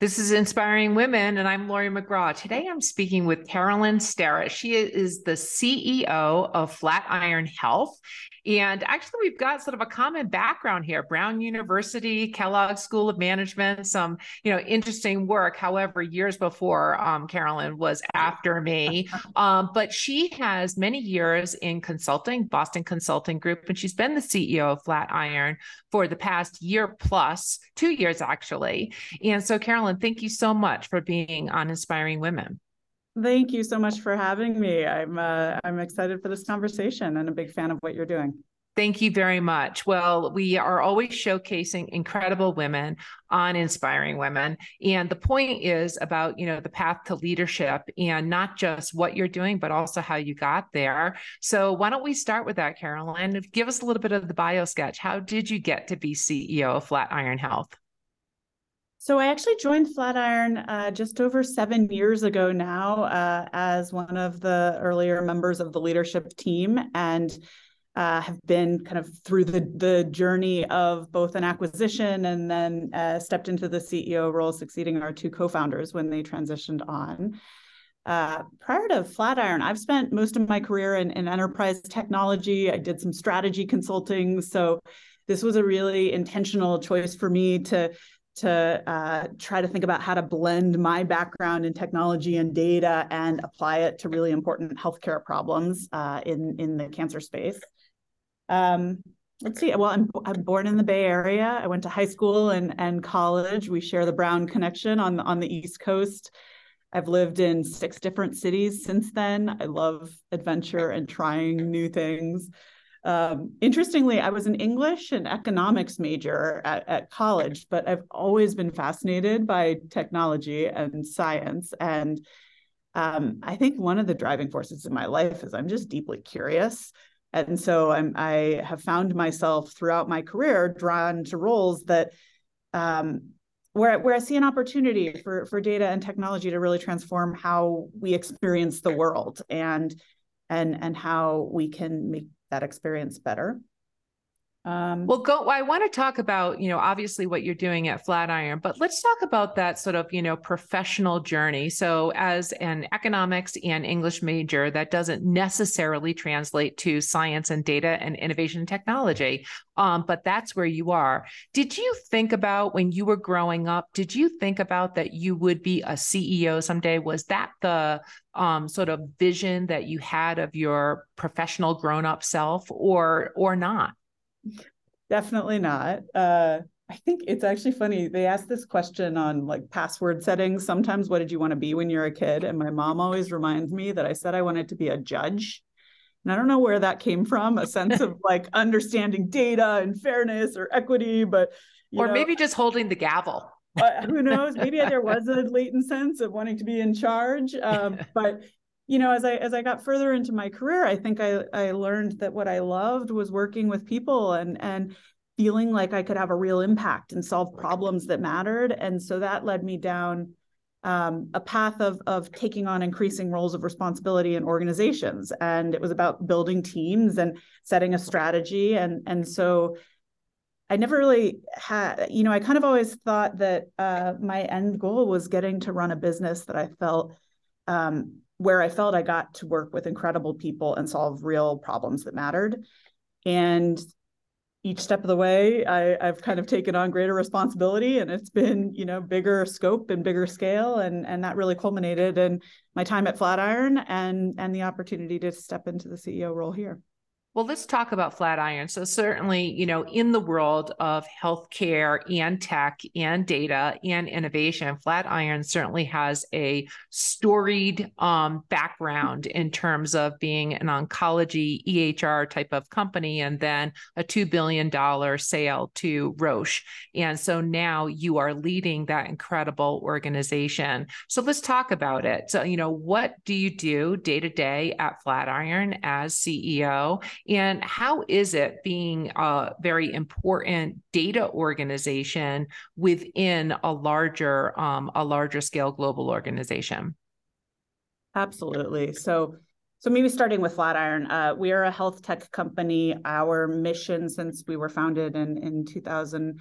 This is Inspiring Women, and I'm Laurie McGraw. Today I'm speaking with Carolyn Starrett. She is the CEO of Flatiron Health. And actually, we've got sort of a common background here Brown University, Kellogg School of Management, some you know interesting work. However, years before um, Carolyn was after me. Um, but she has many years in consulting, Boston Consulting Group, and she's been the CEO of Flatiron for the past year plus, two years actually. And so, Carolyn, thank you so much for being on Inspiring Women. Thank you so much for having me. I'm uh, I'm excited for this conversation and a big fan of what you're doing. Thank you very much. Well, we are always showcasing incredible women on inspiring women. And the point is about, you know, the path to leadership and not just what you're doing, but also how you got there. So why don't we start with that, Carolyn? Give us a little bit of the bio sketch. How did you get to be CEO of Flatiron Health? So I actually joined Flatiron uh, just over seven years ago now uh, as one of the earlier members of the leadership team and uh, have been kind of through the, the journey of both an acquisition and then uh, stepped into the CEO role, succeeding our two co-founders when they transitioned on. Uh, prior to Flatiron, I've spent most of my career in, in enterprise technology. I did some strategy consulting. So this was a really intentional choice for me to to uh, try to think about how to blend my background in technology and data and apply it to really important healthcare problems uh, in in the cancer space. Um, let's see. Well, I'm I'm born in the Bay Area. I went to high school and and college. We share the Brown connection on on the East Coast. I've lived in six different cities since then. I love adventure and trying new things. Um, interestingly, I was an English and economics major at, at college, but I've always been fascinated by technology and science. And um, I think one of the driving forces in my life is I'm just deeply curious. And so I'm, I have found myself throughout my career drawn to roles that um, where, where I see an opportunity for, for data and technology to really transform how we experience the world and and and how we can make that experience better. Um, well, go. I want to talk about, you know, obviously what you're doing at Flatiron, but let's talk about that sort of, you know, professional journey. So, as an economics and English major, that doesn't necessarily translate to science and data and innovation and technology, um, but that's where you are. Did you think about when you were growing up? Did you think about that you would be a CEO someday? Was that the um, sort of vision that you had of your professional grown-up self, or or not? Definitely not. Uh, I think it's actually funny. They ask this question on like password settings. Sometimes, what did you want to be when you're a kid? And my mom always reminds me that I said I wanted to be a judge. And I don't know where that came from a sense of like understanding data and fairness or equity, but or know, maybe just holding the gavel. uh, who knows? Maybe there was a latent sense of wanting to be in charge. Um, but you know as i as i got further into my career i think i i learned that what i loved was working with people and and feeling like i could have a real impact and solve problems that mattered. And so that led me down um, a path of of taking on increasing roles of responsibility in organizations. And it was about building teams and setting a strategy. And and so I never really had, you know, I kind of always thought that uh, my end goal was getting to run a business that I felt um, where I felt I got to work with incredible people and solve real problems that mattered. And each step of the way, I, have kind of taken on greater responsibility, and it's been you know bigger scope and bigger scale, and and that really culminated in my time at Flatiron and and the opportunity to step into the CEO role here. Well, let's talk about Flatiron. So, certainly, you know, in the world of healthcare and tech and data and innovation, Flatiron certainly has a storied um, background in terms of being an oncology EHR type of company and then a $2 billion sale to Roche. And so now you are leading that incredible organization. So, let's talk about it. So, you know, what do you do day to day at Flatiron as CEO? And how is it being a very important data organization within a larger, um, a larger scale global organization? Absolutely. So, so maybe starting with Flatiron, uh, we are a health tech company. Our mission, since we were founded in in 2000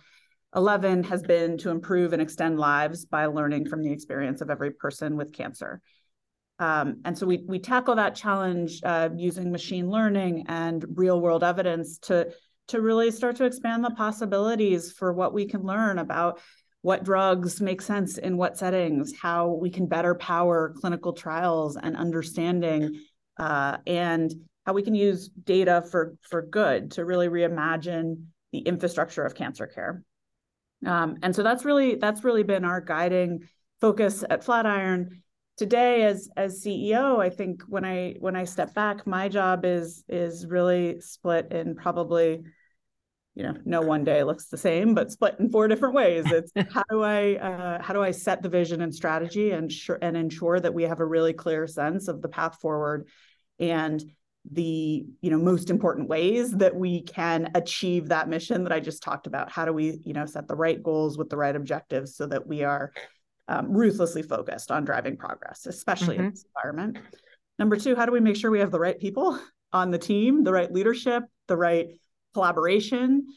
11 has been to improve and extend lives by learning from the experience of every person with cancer. Um, and so we we tackle that challenge uh, using machine learning and real world evidence to to really start to expand the possibilities for what we can learn about what drugs make sense in what settings, how we can better power clinical trials and understanding, uh, and how we can use data for for good to really reimagine the infrastructure of cancer care. Um, and so that's really that's really been our guiding focus at Flatiron. Today, as as CEO, I think when I when I step back, my job is is really split in probably, you know, no one day looks the same, but split in four different ways. It's how do I uh, how do I set the vision and strategy and sure and ensure that we have a really clear sense of the path forward, and the you know most important ways that we can achieve that mission that I just talked about. How do we you know set the right goals with the right objectives so that we are um, ruthlessly focused on driving progress, especially mm-hmm. in this environment. Number two, how do we make sure we have the right people on the team, the right leadership, the right collaboration?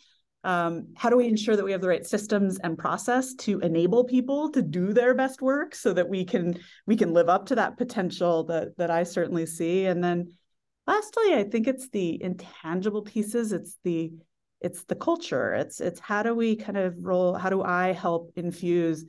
Um, how do we ensure that we have the right systems and process to enable people to do their best work so that we can we can live up to that potential that that I certainly see and then lastly i think it's the intangible pieces it's the it's the culture it's it's how do we kind of roll how do i help infuse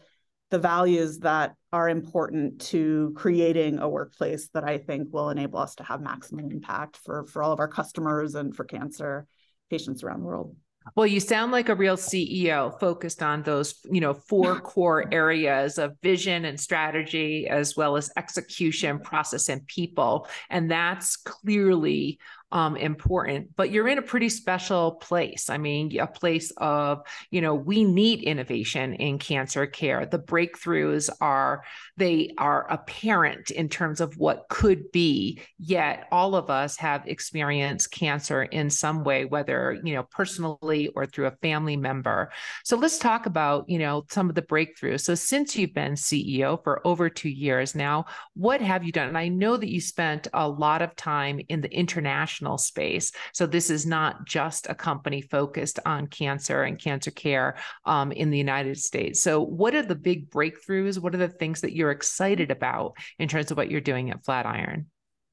the values that are important to creating a workplace that i think will enable us to have maximum impact for for all of our customers and for cancer patients around the world well, you sound like a real CEO focused on those, you know, four core areas of vision and strategy, as well as execution, process, and people. And that's clearly um, important, but you're in a pretty special place. I mean, a place of, you know, we need innovation in cancer care. The breakthroughs are, they are apparent in terms of what could be, yet all of us have experienced cancer in some way, whether, you know, personally or through a family member. So let's talk about, you know, some of the breakthroughs. So since you've been CEO for over two years now, what have you done? And I know that you spent a lot of time in the international space. So this is not just a company focused on cancer and cancer care um, in the United States. So what are the big breakthroughs? What are the things that you're excited about in terms of what you're doing at Flatiron?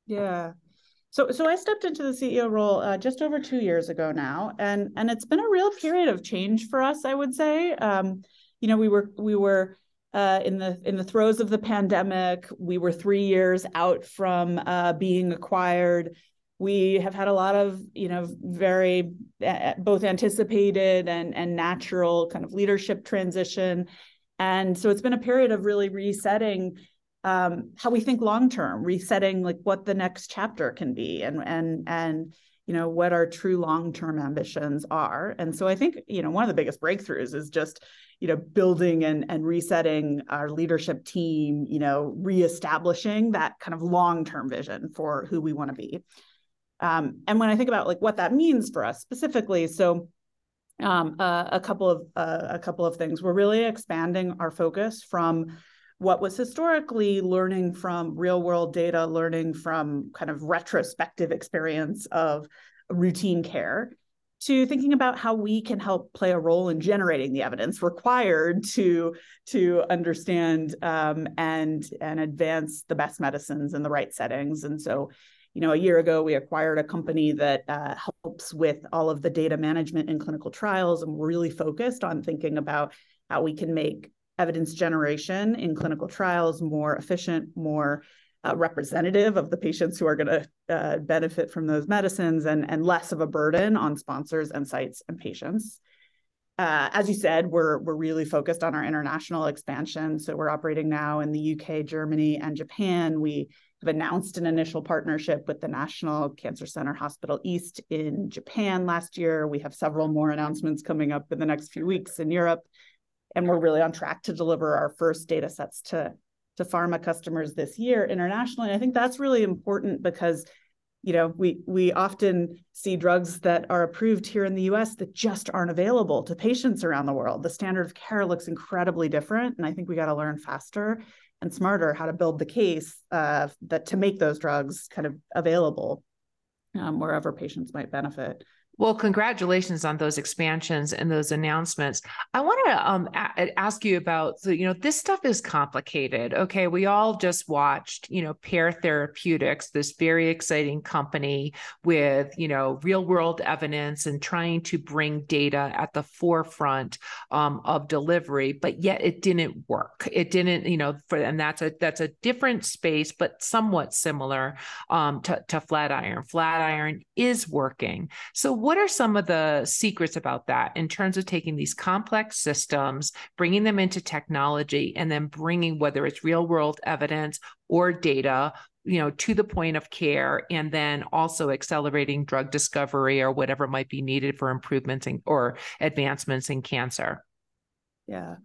Yeah. So, so I stepped into the CEO role uh, just over two years ago now, and and it's been a real period of change for us. I would say, um, you know, we were we were uh, in the in the throes of the pandemic. We were three years out from uh, being acquired we have had a lot of you know very uh, both anticipated and and natural kind of leadership transition. And so it's been a period of really resetting um, how we think long term resetting like what the next chapter can be and and and you know what our true long term ambitions are. And so i think you know one of the biggest breakthroughs is just you know building and and resetting our leadership team you know reestablishing that kind of long term vision for who we want to be um, and when I think about like what that means for us specifically, so um, uh, a couple of uh, a couple of things. We're really expanding our focus from what was historically learning from real world data, learning from kind of retrospective experience of routine care, to thinking about how we can help play a role in generating the evidence required to to understand um, and and advance the best medicines in the right settings. And so you know, a year ago, we acquired a company that uh, helps with all of the data management in clinical trials, and we're really focused on thinking about how we can make evidence generation in clinical trials more efficient, more uh, representative of the patients who are going to uh, benefit from those medicines, and and less of a burden on sponsors and sites and patients. Uh, as you said, we're we're really focused on our international expansion. So we're operating now in the UK, Germany, and Japan. We announced an initial partnership with the National Cancer Center Hospital East in Japan last year. We have several more announcements coming up in the next few weeks in Europe. And we're really on track to deliver our first data sets to, to pharma customers this year internationally. I think that's really important because you know we we often see drugs that are approved here in the US that just aren't available to patients around the world. The standard of care looks incredibly different and I think we got to learn faster and smarter how to build the case uh, that to make those drugs kind of available um, wherever patients might benefit Well, congratulations on those expansions and those announcements. I want to um, a- ask you about, so, you know, this stuff is complicated. Okay. We all just watched, you know, Pear Therapeutics, this very exciting company with, you know, real world evidence and trying to bring data at the forefront um, of delivery, but yet it didn't work. It didn't, you know, for, and that's a, that's a different space, but somewhat similar um, to, to Flatiron. Flatiron is working. So, what are some of the secrets about that in terms of taking these complex systems, bringing them into technology, and then bringing whether it's real world evidence or data you know to the point of care and then also accelerating drug discovery or whatever might be needed for improvements in, or advancements in cancer? Yeah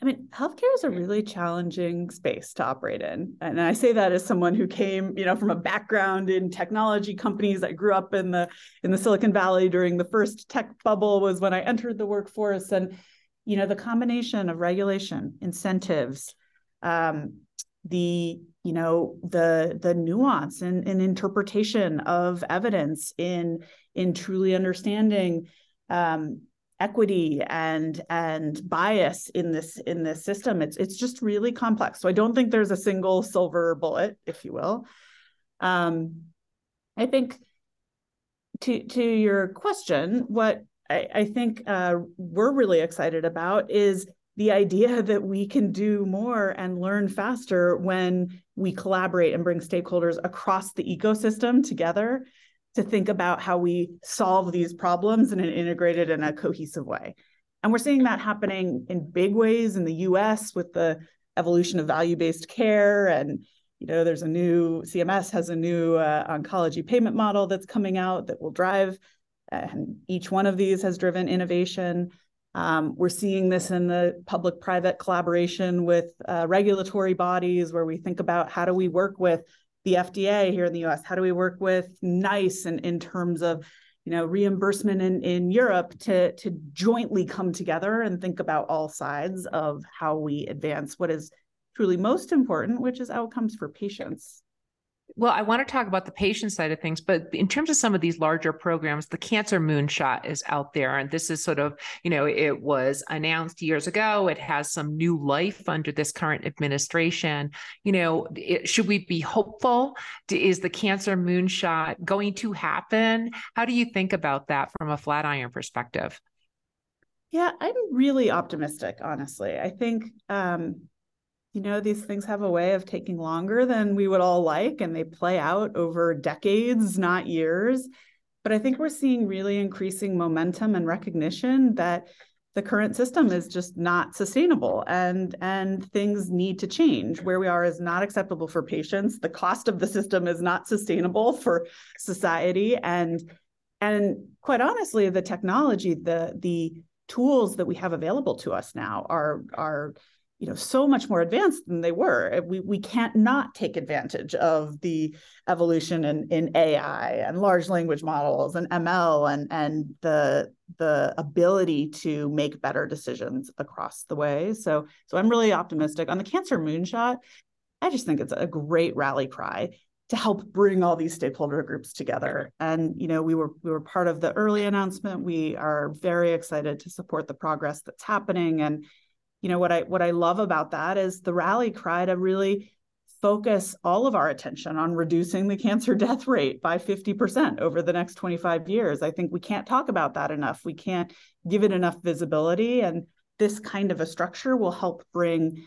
I mean, healthcare is a really challenging space to operate in. And I say that as someone who came, you know, from a background in technology companies. I grew up in the in the Silicon Valley during the first tech bubble was when I entered the workforce. And, you know, the combination of regulation, incentives, um, the, you know, the the nuance and, and interpretation of evidence in in truly understanding um, equity and and bias in this in this system. It's it's just really complex. So i don't think there's a single silver bullet if you will. Um i think to to your question what i, I think uh, we're really excited about is the idea that we can do more and learn faster when we collaborate and bring stakeholders across the ecosystem together to think about how we solve these problems in an integrated and a cohesive way. And we're seeing that happening in big ways in the US with the evolution of value-based care and you know there's a new CMS has a new uh, oncology payment model that's coming out that will drive and each one of these has driven innovation. Um, we're seeing this in the public-private collaboration with uh, regulatory bodies where we think about how do we work with the FDA here in the US? How do we work with NICE and in terms of you know reimbursement in, in Europe to, to jointly come together and think about all sides of how we advance what is truly most important, which is outcomes for patients. Well, I want to talk about the patient side of things, but in terms of some of these larger programs, the Cancer Moonshot is out there. And this is sort of, you know, it was announced years ago. It has some new life under this current administration. You know, it, should we be hopeful? Is the Cancer Moonshot going to happen? How do you think about that from a Flatiron perspective? Yeah, I'm really optimistic, honestly. I think um, you know, these things have a way of taking longer than we would all like, and they play out over decades, not years. But I think we're seeing really increasing momentum and recognition that the current system is just not sustainable and and things need to change. Where we are is not acceptable for patients. The cost of the system is not sustainable for society. And and quite honestly the technology the the tools that we have available to us now are are you know so much more advanced than they were. Uh, we, we can't not take advantage of the evolution in, in ai and large language models and ml and and the the ability to make better decisions across the way. So so i'm really optimistic. On the cancer moonshot i just think it's a great rally cry to help bring all these stakeholder groups together. And you know we were we were part of the early announcement. We are very excited to support the progress that's happening. And you know what i what i love about that is the rally cry to really focus all of our attention on reducing the cancer death rate by 50% over the next 25 years. I think we can't talk about that enough. We can't give it enough visibility and this kind of a structure will help bring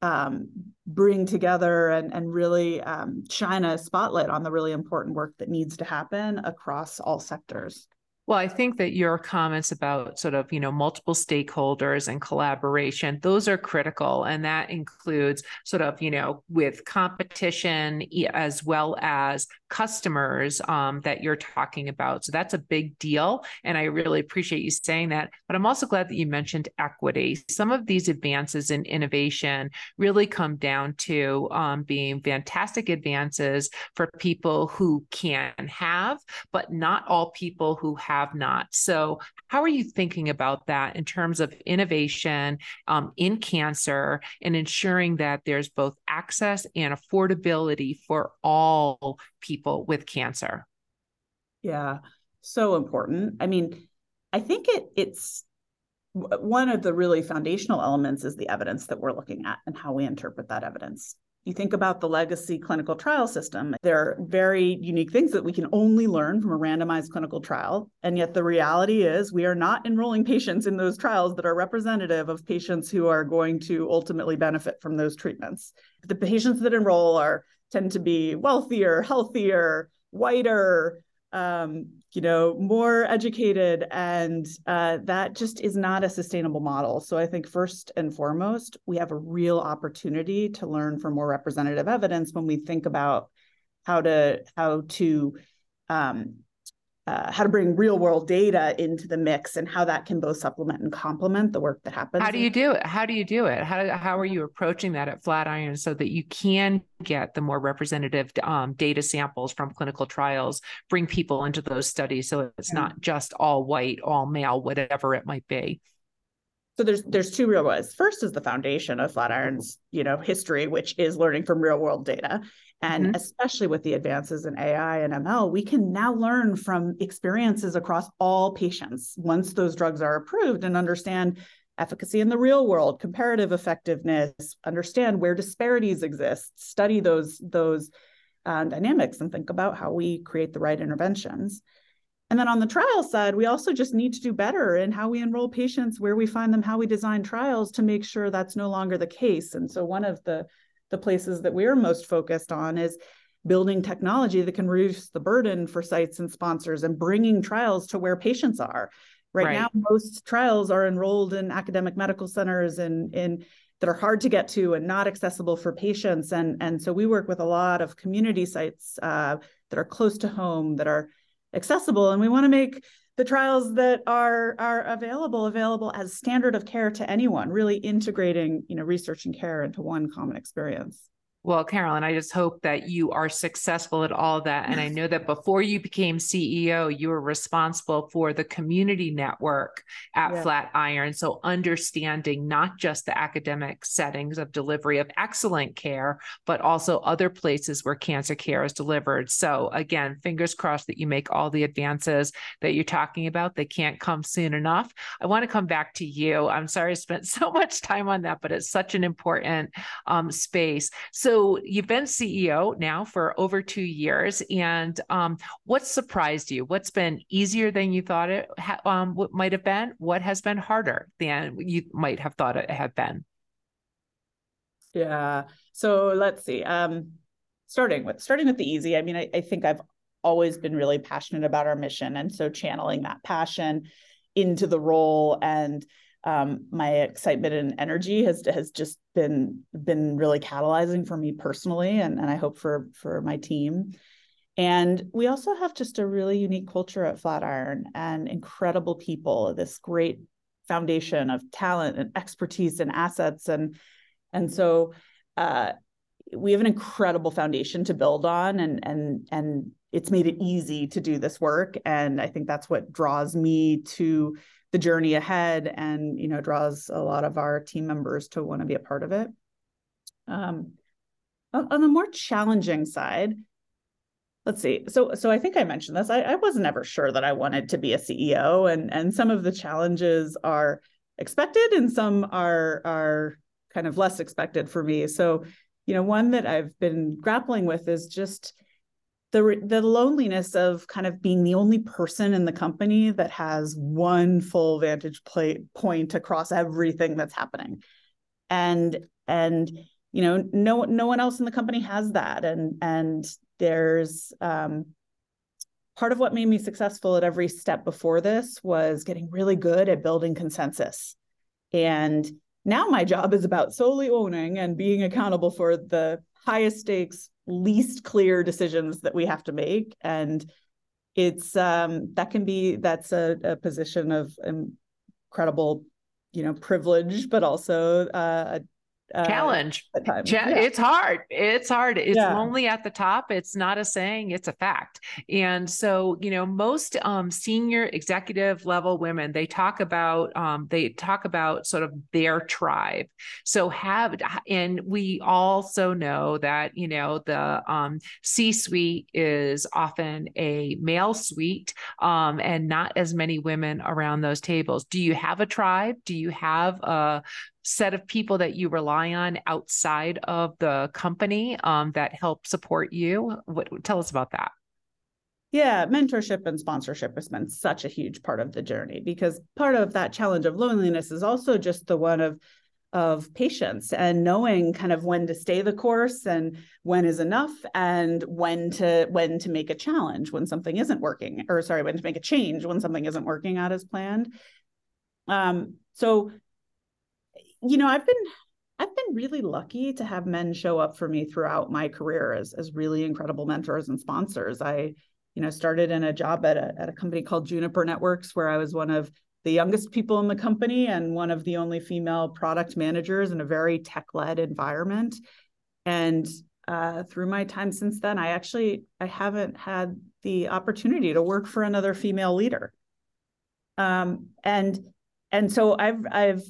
um, bring together and, and really um, shine a spotlight on the really important work that needs to happen across all sectors well, I think that your comments about sort of, you know, multiple stakeholders and collaboration, those are critical. And that includes sort of, you know, with competition as well as customers um, that you're talking about. So that's a big deal. And I really appreciate you saying that. But I'm also glad that you mentioned equity. Some of these advances in innovation really come down to um, being fantastic advances for people who can have, but not all people who have not. So, how are you thinking about that in terms of innovation um, in cancer and ensuring that there's both access and affordability for all people with cancer? Yeah. so important. I mean, I think it it's one of the really foundational elements is the evidence that we're looking at and how we interpret that evidence. You think about the legacy clinical trial system, there are very unique things that we can only learn from a randomized clinical trial. And yet the reality is we are not enrolling patients in those trials that are representative of patients who are going to ultimately benefit from those treatments. The patients that enroll are tend to be wealthier, healthier, whiter, um, you know, more educated, and uh, that just is not a sustainable model. So I think first and foremost, we have a real opportunity to learn from more representative evidence when we think about how to how to um, uh, how to bring real world data into the mix and how that can both supplement and complement the work that happens. How do you do it? How do you do it? How, how are you approaching that at Flatiron so that you can get the more representative um, data samples from clinical trials, bring people into those studies so it's yeah. not just all white, all male, whatever it might be? So there's there's two real ways. First is the foundation of Flatiron's you know history, which is learning from real world data, and mm-hmm. especially with the advances in AI and ML, we can now learn from experiences across all patients once those drugs are approved and understand efficacy in the real world, comparative effectiveness, understand where disparities exist, study those, those uh, dynamics, and think about how we create the right interventions. And then on the trial side, we also just need to do better in how we enroll patients, where we find them, how we design trials to make sure that's no longer the case. And so one of the the places that we're most focused on is building technology that can reduce the burden for sites and sponsors and bringing trials to where patients are. Right, right. now, most trials are enrolled in academic medical centers and in that are hard to get to and not accessible for patients. And, and so we work with a lot of community sites uh, that are close to home, that are accessible. And we want to make the trials that are are available available as standard of care to anyone really integrating you know research and care into one common experience well, Carolyn, I just hope that you are successful at all of that. And I know that before you became CEO, you were responsible for the community network at yeah. Flatiron. So, understanding not just the academic settings of delivery of excellent care, but also other places where cancer care is delivered. So, again, fingers crossed that you make all the advances that you're talking about. They can't come soon enough. I want to come back to you. I'm sorry I spent so much time on that, but it's such an important um, space. So, so you've been CEO now for over two years, and um, what surprised you? What's been easier than you thought it ha- um, might have been? What has been harder than you might have thought it had been? Yeah. So let's see. Um, starting with starting with the easy. I mean, I, I think I've always been really passionate about our mission, and so channeling that passion into the role and um, my excitement and energy has has just been been really catalyzing for me personally, and and I hope for for my team. And we also have just a really unique culture at Flatiron and incredible people. This great foundation of talent and expertise and assets, and and so uh, we have an incredible foundation to build on, and and and it's made it easy to do this work. And I think that's what draws me to the journey ahead and you know draws a lot of our team members to want to be a part of it. Um, on the more challenging side let's see. So so i think i mentioned this. I, I was never sure that i wanted to be a ceo and and some of the challenges are expected and some are are kind of less expected for me. So you know one that i've been grappling with is just the the loneliness of kind of being the only person in the company that has one full vantage point across everything that's happening. And and you know no no one else in the company has that. And and there's um, part of what made me successful at every step before this was getting really good at building consensus. And now my job is about solely owning and being accountable for the highest stakes least clear decisions that we have to make. And it's um that can be that's a, a position of incredible you know privilege but also uh, a uh, challenge. yeah. It's hard. It's hard. It's yeah. lonely at the top. It's not a saying, it's a fact. And so, you know, most um, senior executive level women, they talk about um, they talk about sort of their tribe. So have and we also know that, you know, the um, C-suite is often a male suite um, and not as many women around those tables. Do you have a tribe? Do you have a set of people that you rely on outside of the company um, that help support you? What, tell us about that. Yeah, mentorship and sponsorship has been such a huge part of the journey because part of that challenge of loneliness is also just the one of of patience and knowing kind of when to stay the course and when is enough and when to when to make a challenge when something isn't working or sorry when to make a change when something isn't working out as planned um so you know, I've been I've been really lucky to have men show up for me throughout my career as as really incredible mentors and sponsors. I, you know, started in a job at a at a company called Juniper Networks where I was one of the youngest people in the company and one of the only female product managers in a very tech-led environment. And uh, through my time since then, I actually I haven't had the opportunity to work for another female leader. Um, and and so I've I've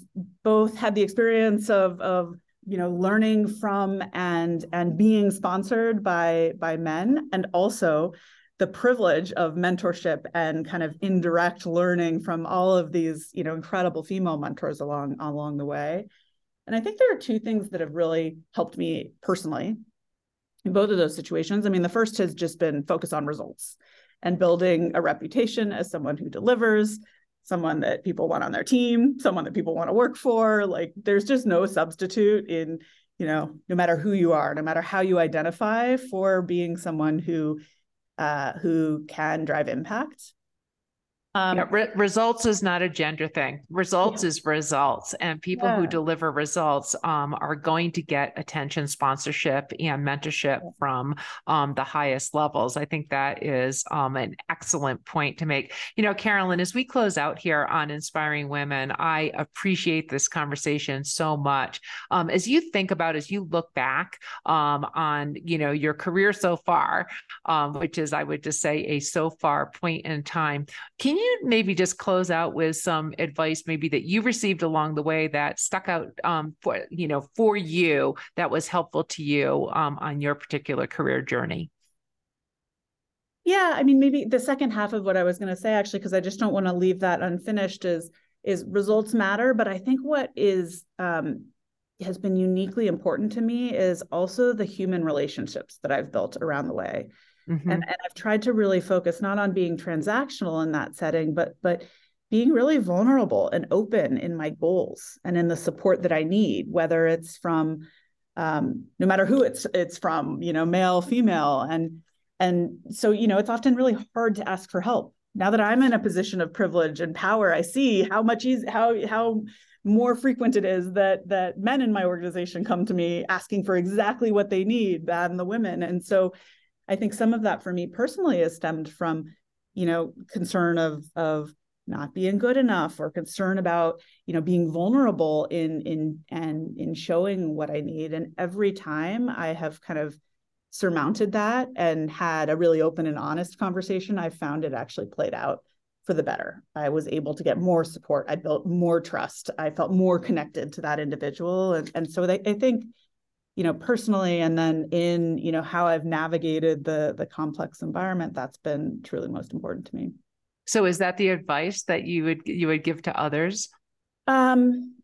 both had the experience of of you know learning from and and being sponsored by by men and also the privilege of mentorship and kind of indirect learning from all of these you know incredible female mentors along along the way. And i think there are two things that have really helped me personally in both of those situations. I mean the first has just been focus on results and building a reputation as someone who delivers someone that people want on their team, someone that people want to work for. Like there's just no substitute in, you know, no matter who you are, no matter how you identify for being someone who uh, who can drive impact. Um, yeah, re- results is not a gender thing. Results yeah. is results, and people yeah. who deliver results um, are going to get attention, sponsorship, and mentorship from um, the highest levels. I think that is um, an excellent point to make. You know, Carolyn, as we close out here on inspiring women, I appreciate this conversation so much. Um, as you think about, as you look back um, on, you know, your career so far, which is, I would just say, a so far point in time. Can you maybe just close out with some advice maybe that you received along the way that stuck out um, for you know for you that was helpful to you um, on your particular career journey? Yeah i mean maybe the second half of what i was going to say actually because i just don't want to leave that unfinished is is results matter but i think what is um, has been uniquely important to me is also the human relationships that i've built around the way Mm-hmm. And, and I've tried to really focus not on being transactional in that setting, but but being really vulnerable and open in my goals and in the support that I need, whether it's from um, no matter who it's it's from, you know, male, female, and and so you know, it's often really hard to ask for help. Now that I'm in a position of privilege and power, I see how much easy, how how more frequent it is that that men in my organization come to me asking for exactly what they need than the women, and so I think some of that for me personally has stemmed from, you know, concern of of not being good enough or concern about, you know, being vulnerable in in and in showing what I need. And every time I have kind of surmounted that and had a really open and honest conversation, I found it actually played out for the better. I was able to get more support. I built more trust. I felt more connected to that individual. And, and so they, I think you know personally and then in you know how i've navigated the the complex environment that's been truly most important to me. So is that the advice that you would you would give to others? Um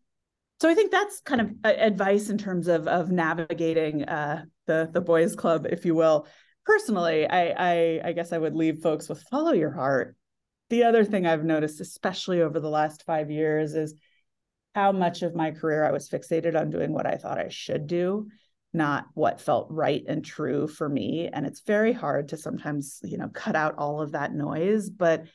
so i think that's kind of advice in terms of of navigating uh the the boys club if you will. Personally i i i guess i would leave folks with follow your heart. The other thing i've noticed especially over the last 5 years is how much of my career I was fixated on doing what I thought I should do not what felt right and true for me and it's very hard to sometimes you know cut out all of that noise but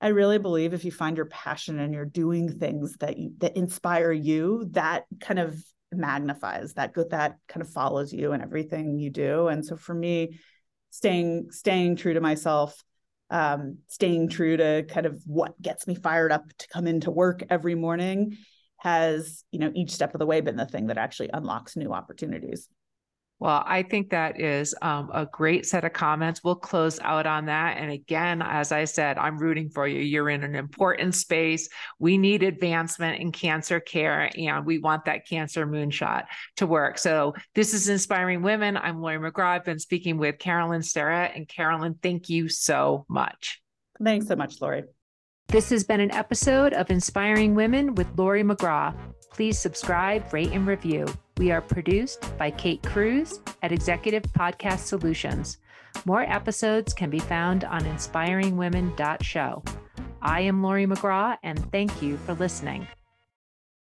i really believe if you find your passion and you're doing things that you that inspire you that kind of magnifies that good that kind of follows you and everything you do and so for me staying staying true to myself um, staying true to kind of what gets me fired up to come into work every morning has, you know, each step of the way been the thing that actually unlocks new opportunities. Well, I think that is um, a great set of comments. We'll close out on that. And again, as I said, I'm rooting for you. You're in an important space. We need advancement in cancer care, and we want that cancer moonshot to work. So, this is Inspiring Women. I'm Laurie McGraw. I've been speaking with Carolyn Starrett. And Carolyn, thank you so much. Thanks so much, Laurie. This has been an episode of Inspiring Women with Laurie McGraw. Please subscribe, rate, and review. We are produced by Kate Cruz at Executive Podcast Solutions. More episodes can be found on inspiringwomen.show. I am Laurie McGraw, and thank you for listening.